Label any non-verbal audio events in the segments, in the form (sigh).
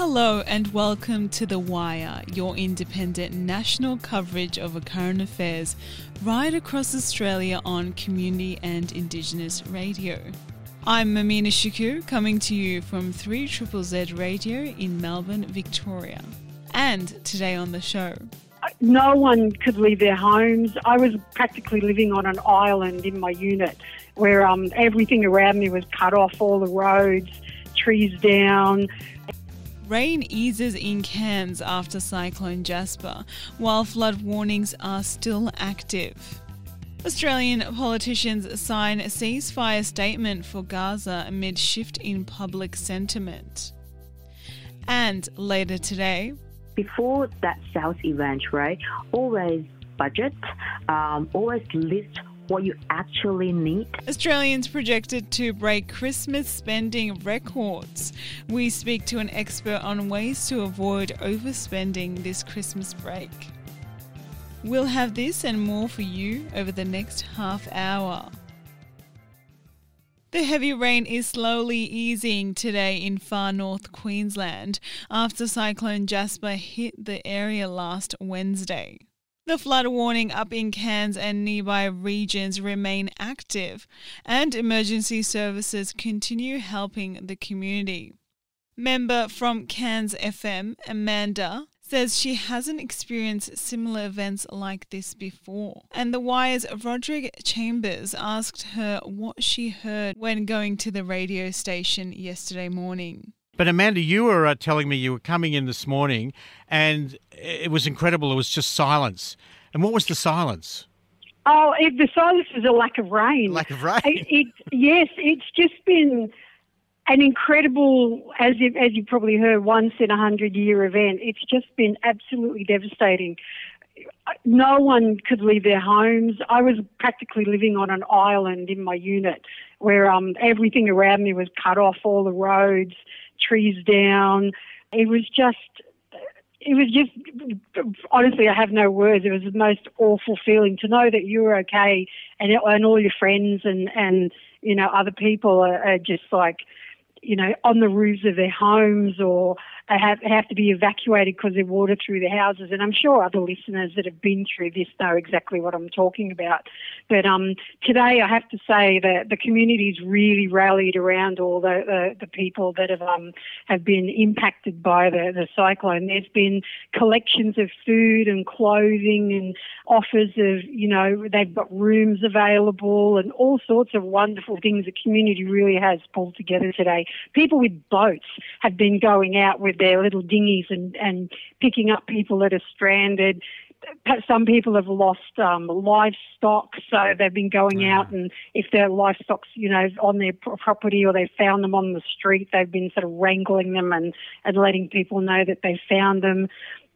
Hello and welcome to The Wire, your independent national coverage of current affairs right across Australia on community and Indigenous radio. I'm Amina Shakur coming to you from 3 Z Radio in Melbourne, Victoria. And today on the show, no one could leave their homes. I was practically living on an island in my unit where um, everything around me was cut off, all the roads, trees down. Rain eases in Cairns after Cyclone Jasper, while flood warnings are still active. Australian politicians sign ceasefire statement for Gaza amid shift in public sentiment. And later today, before that sales event, right? Always budget, um, always list what you actually need. Australians projected to break Christmas spending records. We speak to an expert on ways to avoid overspending this Christmas break. We'll have this and more for you over the next half hour. The heavy rain is slowly easing today in far north Queensland after Cyclone Jasper hit the area last Wednesday. The flood warning up in Cairns and nearby regions remain active, and emergency services continue helping the community. Member from Cairns FM, Amanda, says she hasn't experienced similar events like this before. And The Wire's Roderick Chambers asked her what she heard when going to the radio station yesterday morning. But Amanda, you were uh, telling me you were coming in this morning, and it was incredible. It was just silence. And what was the silence? Oh, it, the silence is a lack of rain. Lack of rain. It, it, yes, it's just been an incredible, as you, as you probably heard, once in a hundred year event. It's just been absolutely devastating. No one could leave their homes. I was practically living on an island in my unit where um, everything around me was cut off, all the roads, trees down. It was just it was just honestly, I have no words. It was the most awful feeling to know that you were okay, and and all your friends and and you know other people are, are just like you know, on the roofs of their homes or have, have to be evacuated because there's water through their houses. And I'm sure other listeners that have been through this know exactly what I'm talking about. But um, today I have to say that the community's really rallied around all the, the, the people that have um, have been impacted by the, the cyclone. There's been collections of food and clothing and offers of, you know, they've got rooms available and all sorts of wonderful things the community really has pulled together today. People with boats have been going out with their little dinghies and, and picking up people that are stranded. Some people have lost um, livestock, so they've been going out and if their livestock's you know on their property or they've found them on the street, they've been sort of wrangling them and, and letting people know that they found them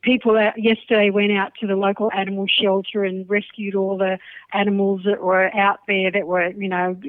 people out yesterday went out to the local animal shelter and rescued all the animals that were out there that were, you know,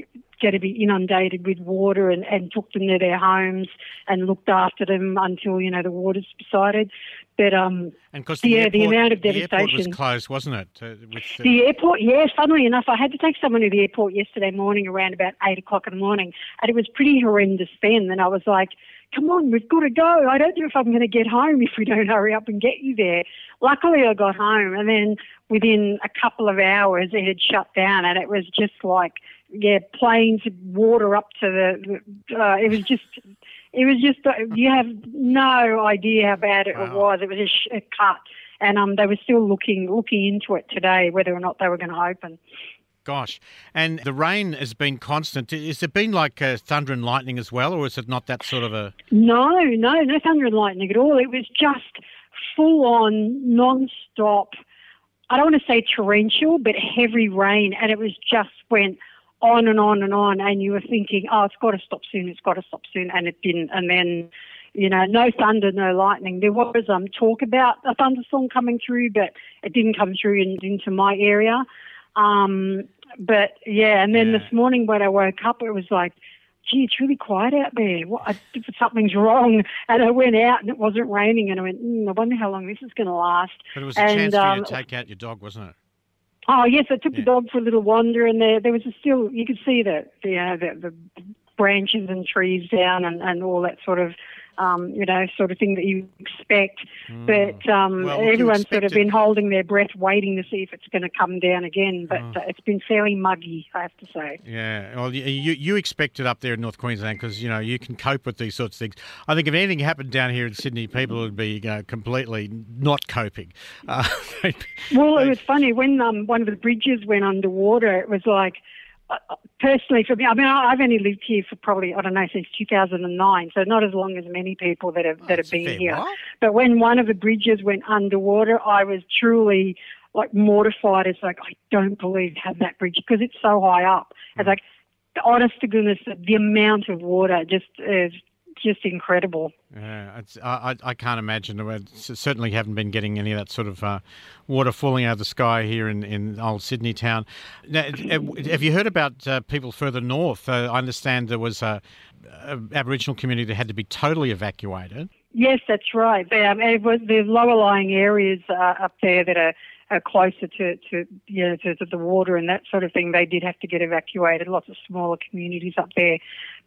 going to be inundated with water and, and took them to their homes and looked after them until you know the water subsided. But um, and the yeah, airport, the amount of devastation. The airport was closed, wasn't it? Uh, the... the airport, yeah. Funnily enough, I had to take someone to the airport yesterday morning around about eight o'clock in the morning, and it was pretty horrendous then. And I was like, come on, we've got to go. I don't know if I'm going to get home if we don't hurry up and get you there. Luckily, I got home, and then within a couple of hours, it had shut down, and it was just like, yeah, planes, water up to the. Uh, it was just, it was just. Uh, you have no idea how bad it wow. was. It was a, sh- a cut, and um, they were still looking looking into it today whether or not they were going to open. Gosh. And the rain has been constant. Has it been like uh, thunder and lightning as well, or is it not that sort of a. No, no, no thunder and lightning at all. It was just full on, non stop, I don't want to say torrential, but heavy rain. And it was just went on and on and on. And you were thinking, oh, it's got to stop soon, it's got to stop soon. And it didn't. And then you know, no thunder, no lightning. There was um, talk about a thunderstorm coming through, but it didn't come through in, into my area. Um, but yeah, and then yeah. this morning when I woke up, it was like, gee, it's really quiet out there. What, I, something's wrong. And I went out and it wasn't raining, and I went, mm, I wonder how long this is going to last. But it was a and, chance for um, you to take out your dog, wasn't it? Oh yes, I took yeah. the dog for a little wander, and there there was a still you could see the the, uh, the the branches and trees down and, and all that sort of um, you know, sort of thing that you expect. But um, Well, everyone's sort of it- been holding their breath, waiting to see if it's going to come down again. But Oh. uh, it's been fairly muggy, I have to say. Yeah, well, you you, expect it up there in North Queensland because you know you can cope with these sorts of things. I think if anything happened down here in Sydney, people would be you know, completely not coping. Uh, (laughs) Well, it was funny when um, one of the bridges went underwater. It was like, uh, personally for me, I mean, I've only lived here for probably I don't know since 2009, so not as long as many people that have that have been here. while. But when one of the bridges went underwater, I was truly like mortified. It's like I don't believe have that bridge because it's so high up. Hmm. It's like, honest to goodness, the amount of water just is just incredible. Yeah, it's, I, I can't imagine. I certainly haven't been getting any of that sort of uh, water falling out of the sky here in, in old Sydney town. Now, have you heard about uh, people further north? Uh, I understand there was a, a Aboriginal community that had to be totally evacuated. Yes, that's right. The, um, it was the lower lying areas uh, up there that are, are closer to, to you know to, to the water and that sort of thing. They did have to get evacuated. Lots of smaller communities up there,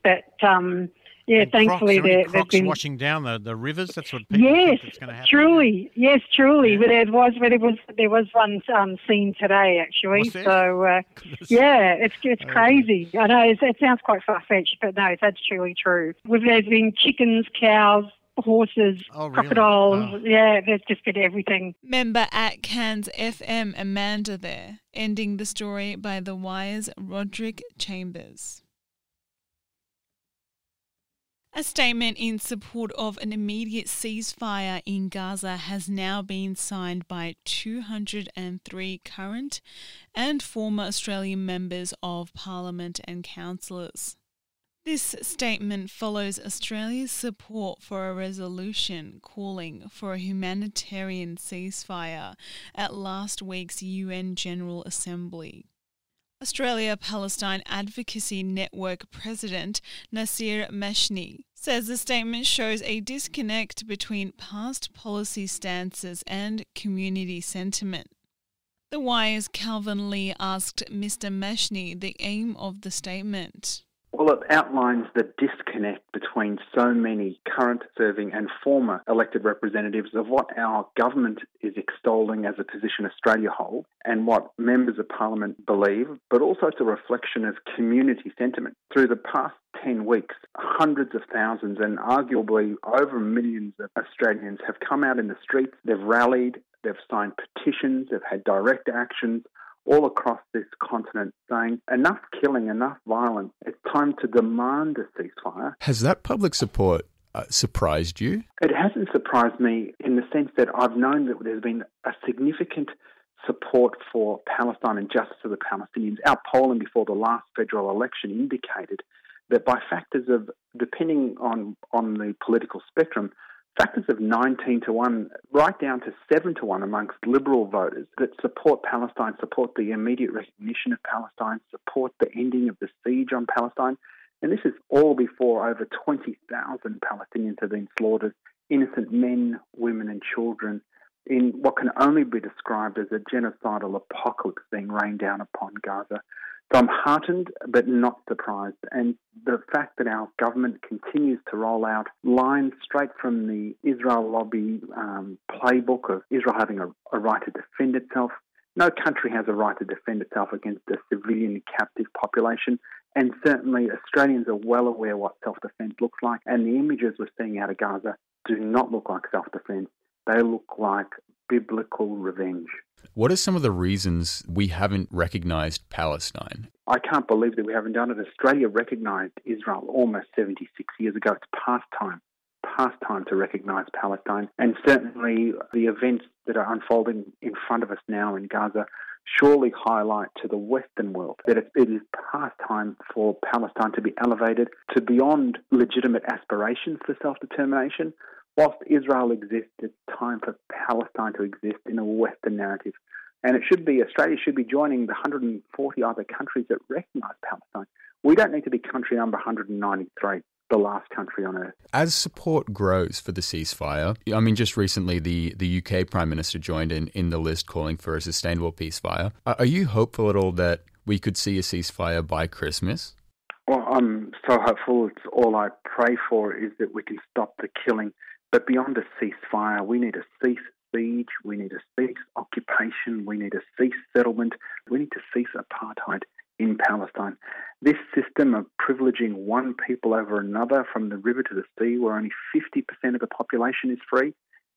but um, yeah, And thankfully crocs, are any there, crocs been washing down the, the rivers. That's what people yes, think that's going to happen. truly, yes, truly. Yeah. But there was, but there was, there was one um, seen today actually. Was there? So uh, yeah, it's it's Okay. crazy. I know it, it sounds quite far fetched, but no, that's truly true. With there's been chickens, cows, horses, Oh, really? crocodiles. Oh. Yeah, there's just been everything. Member at Cairns FM Amanda there, ending the story by The Wire's Roderick Chambers. A statement in support of an immediate ceasefire in Gaza has now been signed by 203 current and former Australian members of Parliament and councillors. This statement follows Australia's support for a resolution calling for a humanitarian ceasefire at last week's UN General Assembly. Australia Palestine Advocacy Network President Nasser Mashni says the statement shows a disconnect between past policy stances and community sentiment. The Wire's Calvin Lee asked Mr. Mashni the aim of the statement. Well, it outlines the disconnect between so many current serving and former elected representatives of what our government is extolling as a position Australia holds and what members of parliament believe, but also it's a reflection of community sentiment. Through the past 10 weeks, hundreds of thousands and arguably over millions of Australians have come out in the streets, they've rallied, they've signed petitions, they've had direct actions all across this continent saying enough killing, enough violence. It's time to demand a ceasefire. Has that public support uh, surprised you? It hasn't surprised me in the sense that I've known that there's been a significant support for Palestine and justice for the Palestinians. Our polling before the last federal election indicated that by factors of, depending on, on the political spectrum, factors of 19 to 1, right down to 7 to 1 amongst liberal voters that support Palestine, support the immediate recognition of Palestine, support the ending of the siege on Palestine. And this is all before over 20,000 Palestinians have been slaughtered, innocent men, women, and children, in what can only be described as a genocidal apocalypse being rained down upon Gaza. So I'm heartened but not surprised. And the fact that our government continues to roll out lines straight from the Israel lobby um, playbook of Israel having a, a right to defend itself. No country has a right to defend itself against a civilian captive population. And certainly Australians are well aware what self defense looks like. And the images we're seeing out of Gaza do not look like self defense, they look like biblical revenge. What are some of the reasons we haven't recognized Palestine? I can't believe that we haven't done it. Australia recognised Israel almost 76 years ago. It's past time, past time to recognise Palestine. And certainly the events that are unfolding in front of us now in Gaza surely highlight to the Western world that it, it is past time for Palestine to be elevated to beyond legitimate aspirations for self determination. Whilst Israel exists, it's time for Palestine to exist in a Western narrative. And it should be, Australia should be joining the 140 other countries that recognise Palestine. We don't need to be country number 193, the last country on earth. As support grows for the ceasefire, I mean, just recently the, the UK Prime Minister joined in, in the list calling for a sustainable ceasefire. Are are you hopeful at all that we could see a ceasefire by Christmas? Well, I'm so hopeful. It's all I pray for is that we can stop the killing. But beyond a ceasefire, we need a cease siege. We need a cease occupation. We need a cease settlement. We need to cease apartheid in Palestine. This system of privileging one people over another from the river to the sea, where only 50% of the population is free,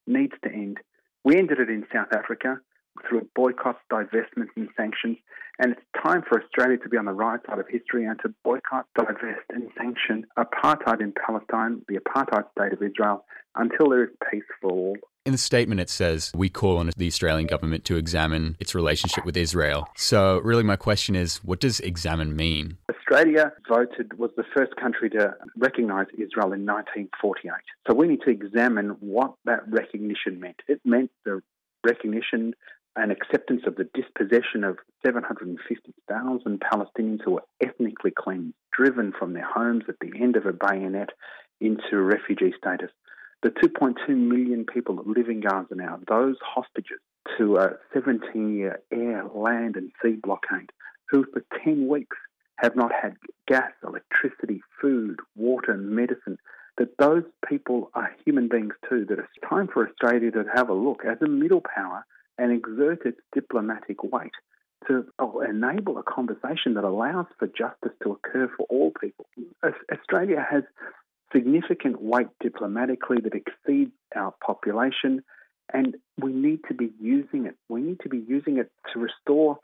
needs to end. We ended it in South Africa through boycotts, divestments, and sanctions. And it's time for Australia to be on the right side of history and to boycott, divest, and sanction apartheid in Palestine, the apartheid state of Israel, until there is peace for all. In the statement, it says, We call on the Australian government to examine its relationship with Israel. So, really, my question is, what does examine mean? Australia voted, was the first country to recognise Israel in 1948. So, we need to examine what that recognition meant. It meant the recognition and acceptance of the dispossession of 750,000 Palestinians who were ethnically cleansed, driven from their homes at the end of a bayonet into refugee status. The 2.2 million people that live in Gaza now, those hostages to a 17 year air, land, and sea blockade, who for 10 weeks have not had gas, electricity, food, water, medicine, that those people are human beings too, that it's time for Australia to have a look as a middle power and exert its diplomatic weight to uh, enable a conversation that allows for justice to occur for all people. Australia has significant weight diplomatically that exceeds our population, and we need to be using it. We need to be using it to restore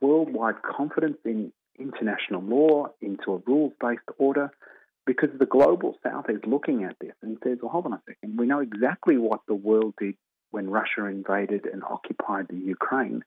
worldwide confidence in international law, into a rules based order, because the global south is looking at this and says, well, hold on a second, we know exactly what the world did when Russia invaded and occupied the Ukraine.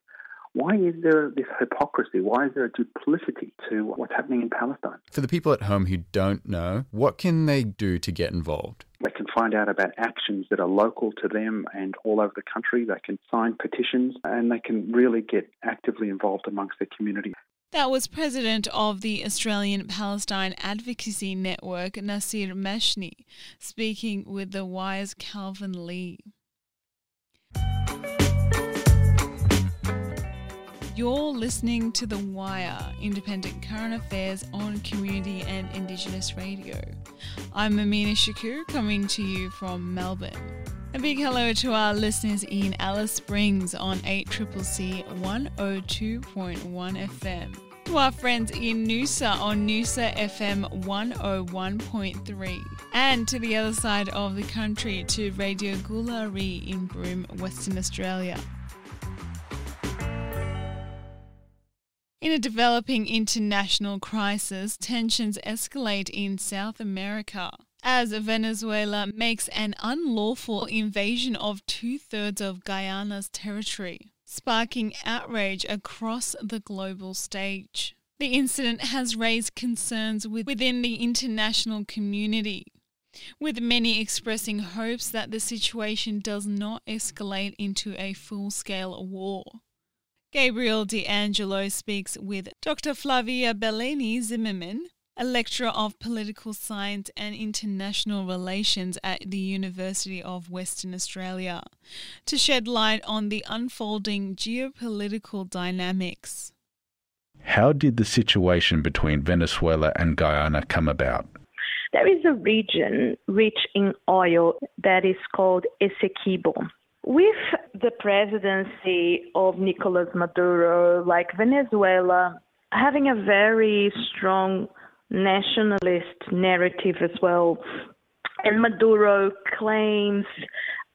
Why is there this hypocrisy? Why is there a duplicity to what's happening in Palestine? For the people at home who don't know, what can they do to get involved? They can find out about actions that are local to them and all over the country. They can sign petitions and they can really get actively involved amongst their community. That was President of the Australian Palestine Advocacy Network, Nasser Mashni, speaking with the Wire's Calvin Lee. You're listening to The Wire, independent current affairs on community and Indigenous radio. I'm Amina Shakur, coming to you from Melbourne. A big hello to our listeners in Alice Springs on 8CCC 102.1 FM. To our friends in Noosa on Noosa FM 101.3. And to the other side of the country to Radio Goolarri in Broome, Western Australia. In a developing international crisis, tensions escalate in South America as Venezuela makes an unlawful invasion of two thirds of Guyana's territory, sparking outrage across the global stage. The incident has raised concerns within the international community, with many expressing hopes that the situation does not escalate into a full scale war. Gabriel D'Angelo speaks with Dr. Flavia Bellieni Zimmermann, a lecturer of political science and international relations at the University of Western Australia, to shed light on the unfolding geopolitical dynamics. How did the situation between Venezuela and Guyana come about? There is a region rich in oil that is called Essequibo. With the presidency of Nicolas Maduro, like Venezuela, having a very strong nationalist narrative as well, and Maduro claims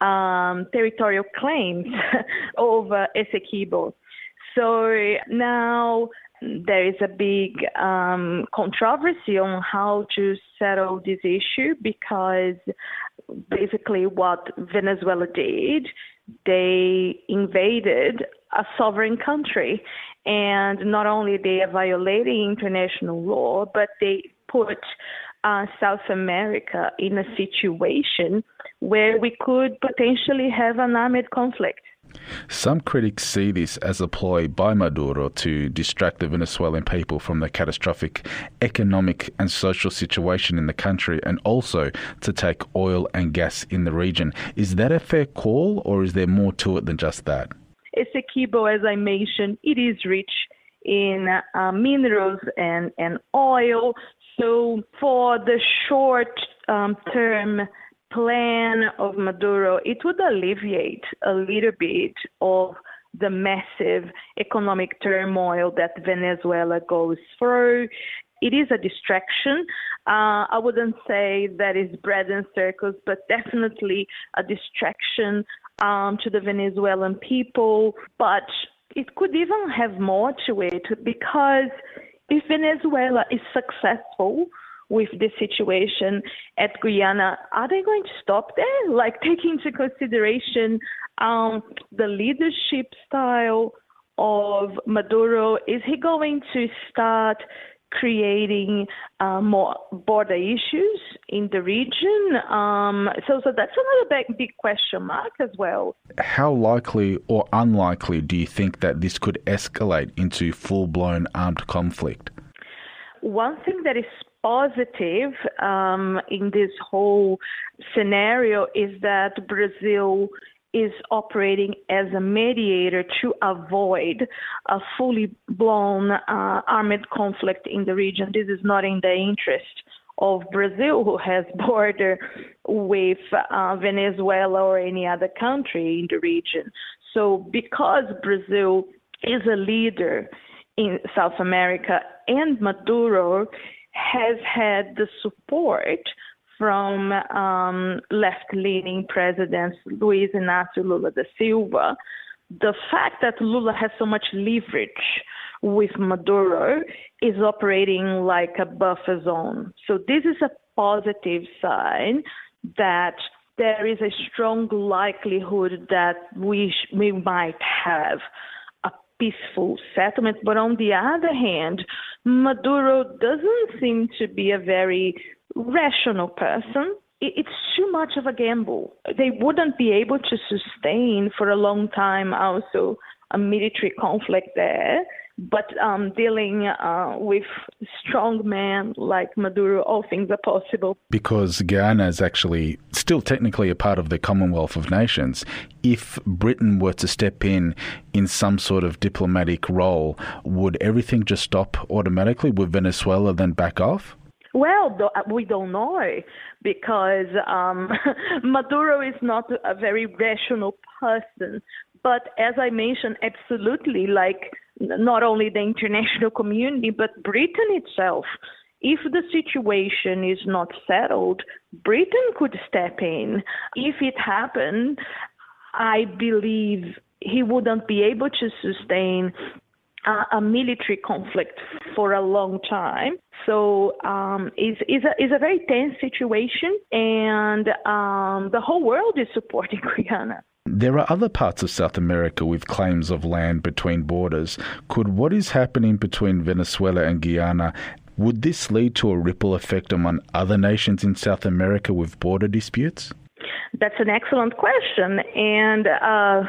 um, territorial claims (laughs) over Essequibo. So now there is a big um, controversy on how to settle this issue because basically what Venezuela did, they invaded a sovereign country. And not only they are violating international law, but they put uh, South America in a situation where we could potentially have an armed conflict. Some critics see this as a ploy by Maduro to distract the Venezuelan people from the catastrophic economic and social situation in the country and also to take oil and gas in the region. Is that a fair call or is there more to it than just that? Essequibo, as I mentioned, it is rich in uh, minerals and, and oil. So, for the short um, term plan of Maduro, it would alleviate a little bit of the massive economic turmoil that Venezuela goes through. It is a distraction. Uh, I wouldn't say that is bread and circles, but definitely a distraction um, to the Venezuelan people. But it could even have more to it because if Venezuela is successful, with the situation at Guyana, are they going to stop there? Like, (laughs) taking into consideration um, the leadership style of Maduro, is he going to start creating uh, more border issues in the region? Um, so, so that's another big, big question mark as well. How likely or unlikely do you think that this could escalate into full blown armed conflict? One thing that is positive um, in this whole scenario is that Brazil is operating as a mediator to avoid a fully blown uh, armed conflict in the region. This is not in the interest of Brazil, who has (laughs) border with uh, Venezuela or any other country in the region. So, because Brazil is a leader in South America and Maduro has had the support from um, left-leaning presidents Luiz Inácio Lula da Silva. The fact that Lula has so much leverage with Maduro is operating like a buffer zone. So this is a positive sign that there is a strong likelihood that we sh- we might have peaceful settlement. But on the other hand, Maduro doesn't seem to be a very rational person. It's too much of a gamble. They wouldn't be able to sustain for a long time also a military conflict there but um, dealing uh, with strong men like Maduro, all things are possible. Because Guyana is actually still technically a part of the Commonwealth of Nations. If Britain were to step in in some sort of diplomatic role, would everything just stop automatically? Would Venezuela then back off? Well, uh, we don't know because um, (laughs) Maduro is not a very rational person. But as I mentioned, absolutely, like not only the international community, but Britain itself. If the situation is not settled, Britain could step in. If it happened, I believe he wouldn't be able to sustain a, a military conflict for a long time. So um, it's, it's, a, it's a very tense situation, and um, the whole world is supporting (laughs) Guyana. There are other parts of South America with claims of land between borders. Could what is happening between Venezuela and Guyana would this lead to a ripple effect among other nations in South America with border disputes? That's an excellent question, and uh,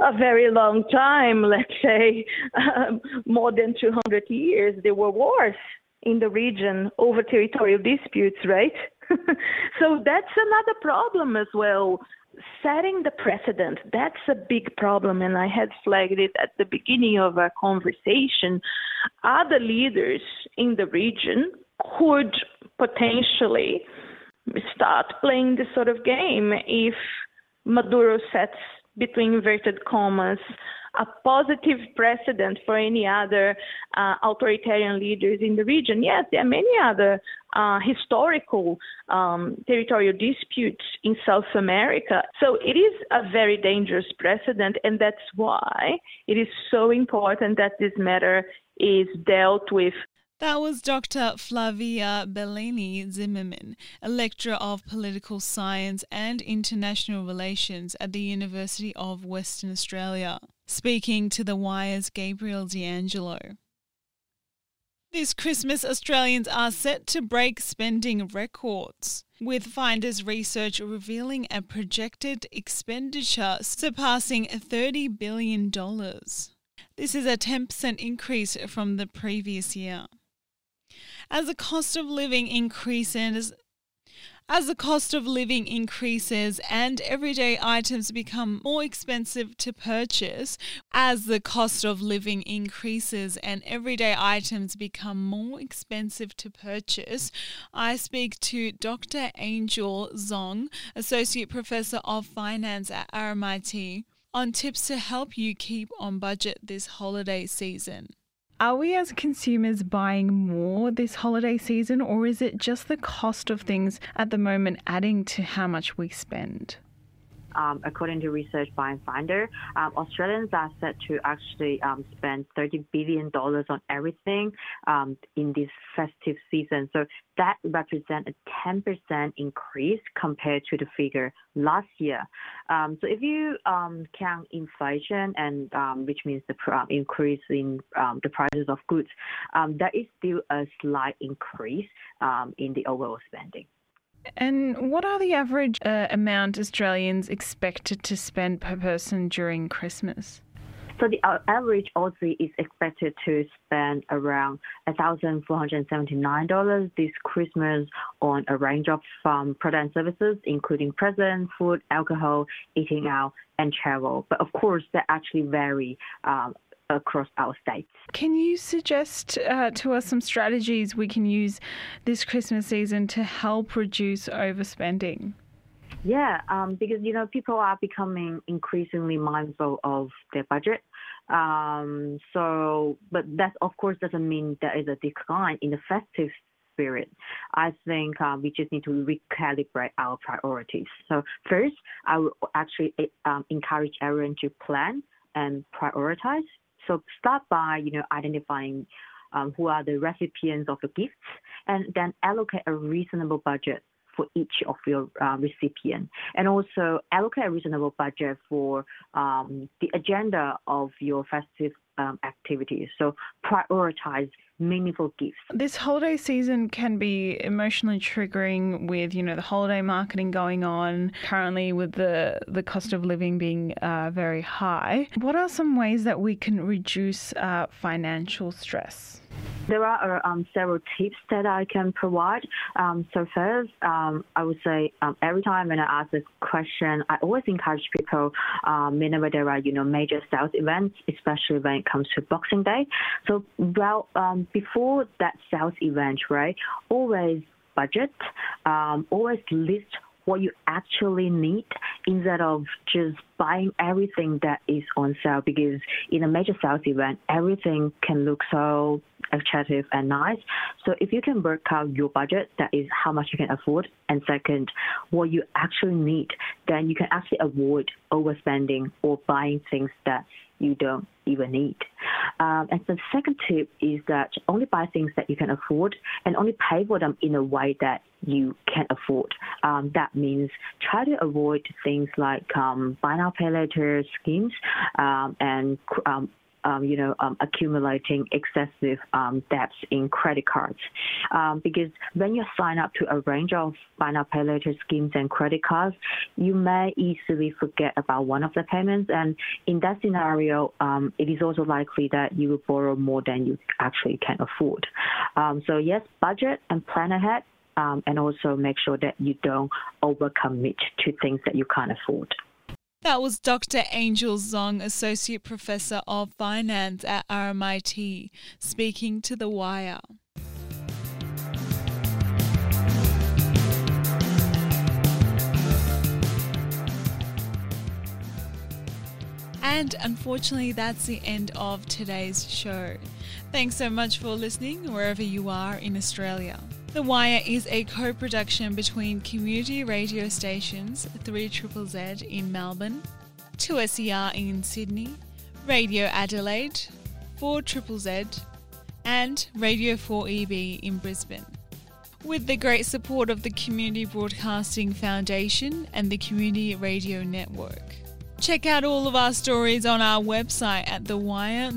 a very long time, let's say (laughs) um, more than 200 years, there were wars in the region over territorial disputes, right? (laughs) so that's another problem as well setting the precedent, that's a big problem, and I had flagged it at the beginning of our conversation. Other leaders in the region could potentially start playing this sort of game if Maduro sets between inverted commas a positive precedent for any other uh, authoritarian leaders in the region. Yes, there are many other uh, historical um, territorial disputes in South America. So it is a very dangerous precedent, and that's why it is so important that this matter is dealt with that was Dr. Flavia Bellieni Zimmermann, a lecturer of political science and international relations at the University of Western Australia, speaking to The Wire's Gabriel D'Angelo. This Christmas, Australians are set to break spending records, with Finder's research revealing a projected expenditure surpassing $30 billion. This is a 10% increase from the previous year. As the cost of living increases, As the cost of living increases and everyday items become more expensive to purchase, as the cost of living increases and everyday items become more expensive to purchase, I speak to Dr. Angel Zhong, Associate Professor of Finance at RMIT, on tips to help you keep on budget this holiday season. Are we as consumers buying more this holiday season, or is it just the cost of things at the moment adding to how much we spend? Um, according to research by Finder, um, Australians are set to actually um, spend $30 billion on everything um, in this festive season. So that represents a 10% increase compared to the figure last year. Um, so if you um, count inflation and which means the increase in the prices of goods, there is still a slight increase in the overall spending. And what are the average uh, amount Australians expected to spend per person during Christmas? So the uh, average Aussie is expected to spend around $1,479 this Christmas on a range of um, product and services, including presents, food, alcohol, eating out, and travel. But of course, they actually vary um, across our states. Can you suggest uh, to us some strategies we can use this Christmas season to help reduce overspending? Yeah, um, because you know people are becoming increasingly mindful of their budget. Um, so, but that of course doesn't mean there is a decline in the festive spirit. I think uh, we just need to recalibrate our priorities. So first, I would actually um, encourage everyone to plan and prioritize so start by, you know, identifying um, who are the recipients of the gifts and then allocate a reasonable budget for each of your uh, recipient and also allocate a reasonable budget for um, the agenda of your festive um, activities. So prioritize meaningful gifts. This holiday season can be emotionally triggering with, you know, the holiday marketing going on currently with the, the cost of living being uh, very high. What are some ways that we can reduce uh, financial stress? There are uh, um, several tips that I can provide. Um, so first, um, I would say um, every time when I ask this question, I always encourage people um, whenever there are you know major sales events, especially when it comes to Boxing Day. So well um, before that sales event, right? Always budget, always list what you actually need instead of just buying everything that is on sale because in a major sales event everything can look so attractive and nice so if you can work out your budget that is how much you can afford and second what you actually need then you can actually avoid overspending or buying things that you don't even need. Um, and the second tip is that only buy things that you can afford and only pay for them in a way that you can afford. Um, that means try to avoid things like um, buy now pay later schemes um, and um, um, you know, um, accumulating excessive debts in credit cards. Because when you sign up to a range of buy now pay later schemes and credit cards, you may easily forget about one of the payments, and in that scenario, it is also likely that you will borrow more than you actually can afford. So yes, budget and plan ahead. Um, and also make sure that you don't overcommit to things that you can't afford. That was Dr. Angel Zhong, Associate Professor of Finance at RMIT, speaking to The Wire. And unfortunately, that's the end of today's show. Thanks so much for listening wherever you are in Australia. The Wire is a co production between community radio stations 3 Z in Melbourne, 2SER in Sydney, Radio Adelaide, 4 Z, and Radio 4EB in Brisbane. With the great support of the Community Broadcasting Foundation and the Community Radio Network. Check out all of our stories on our website at thewire.org.au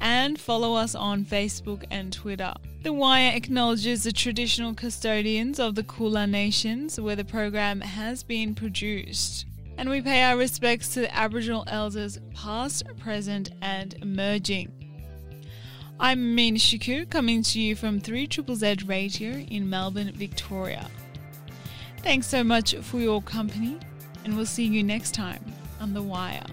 and follow us on Facebook and Twitter. The Wire acknowledges the traditional custodians of the Kulin Nations where the program has been produced. And we pay our respects to the Aboriginal elders past, present, and emerging. I'm Min Shakur, coming to you from 3 Triple Z Radio in Melbourne, Victoria. Thanks so much for your company, and we'll see you next time on The Wire.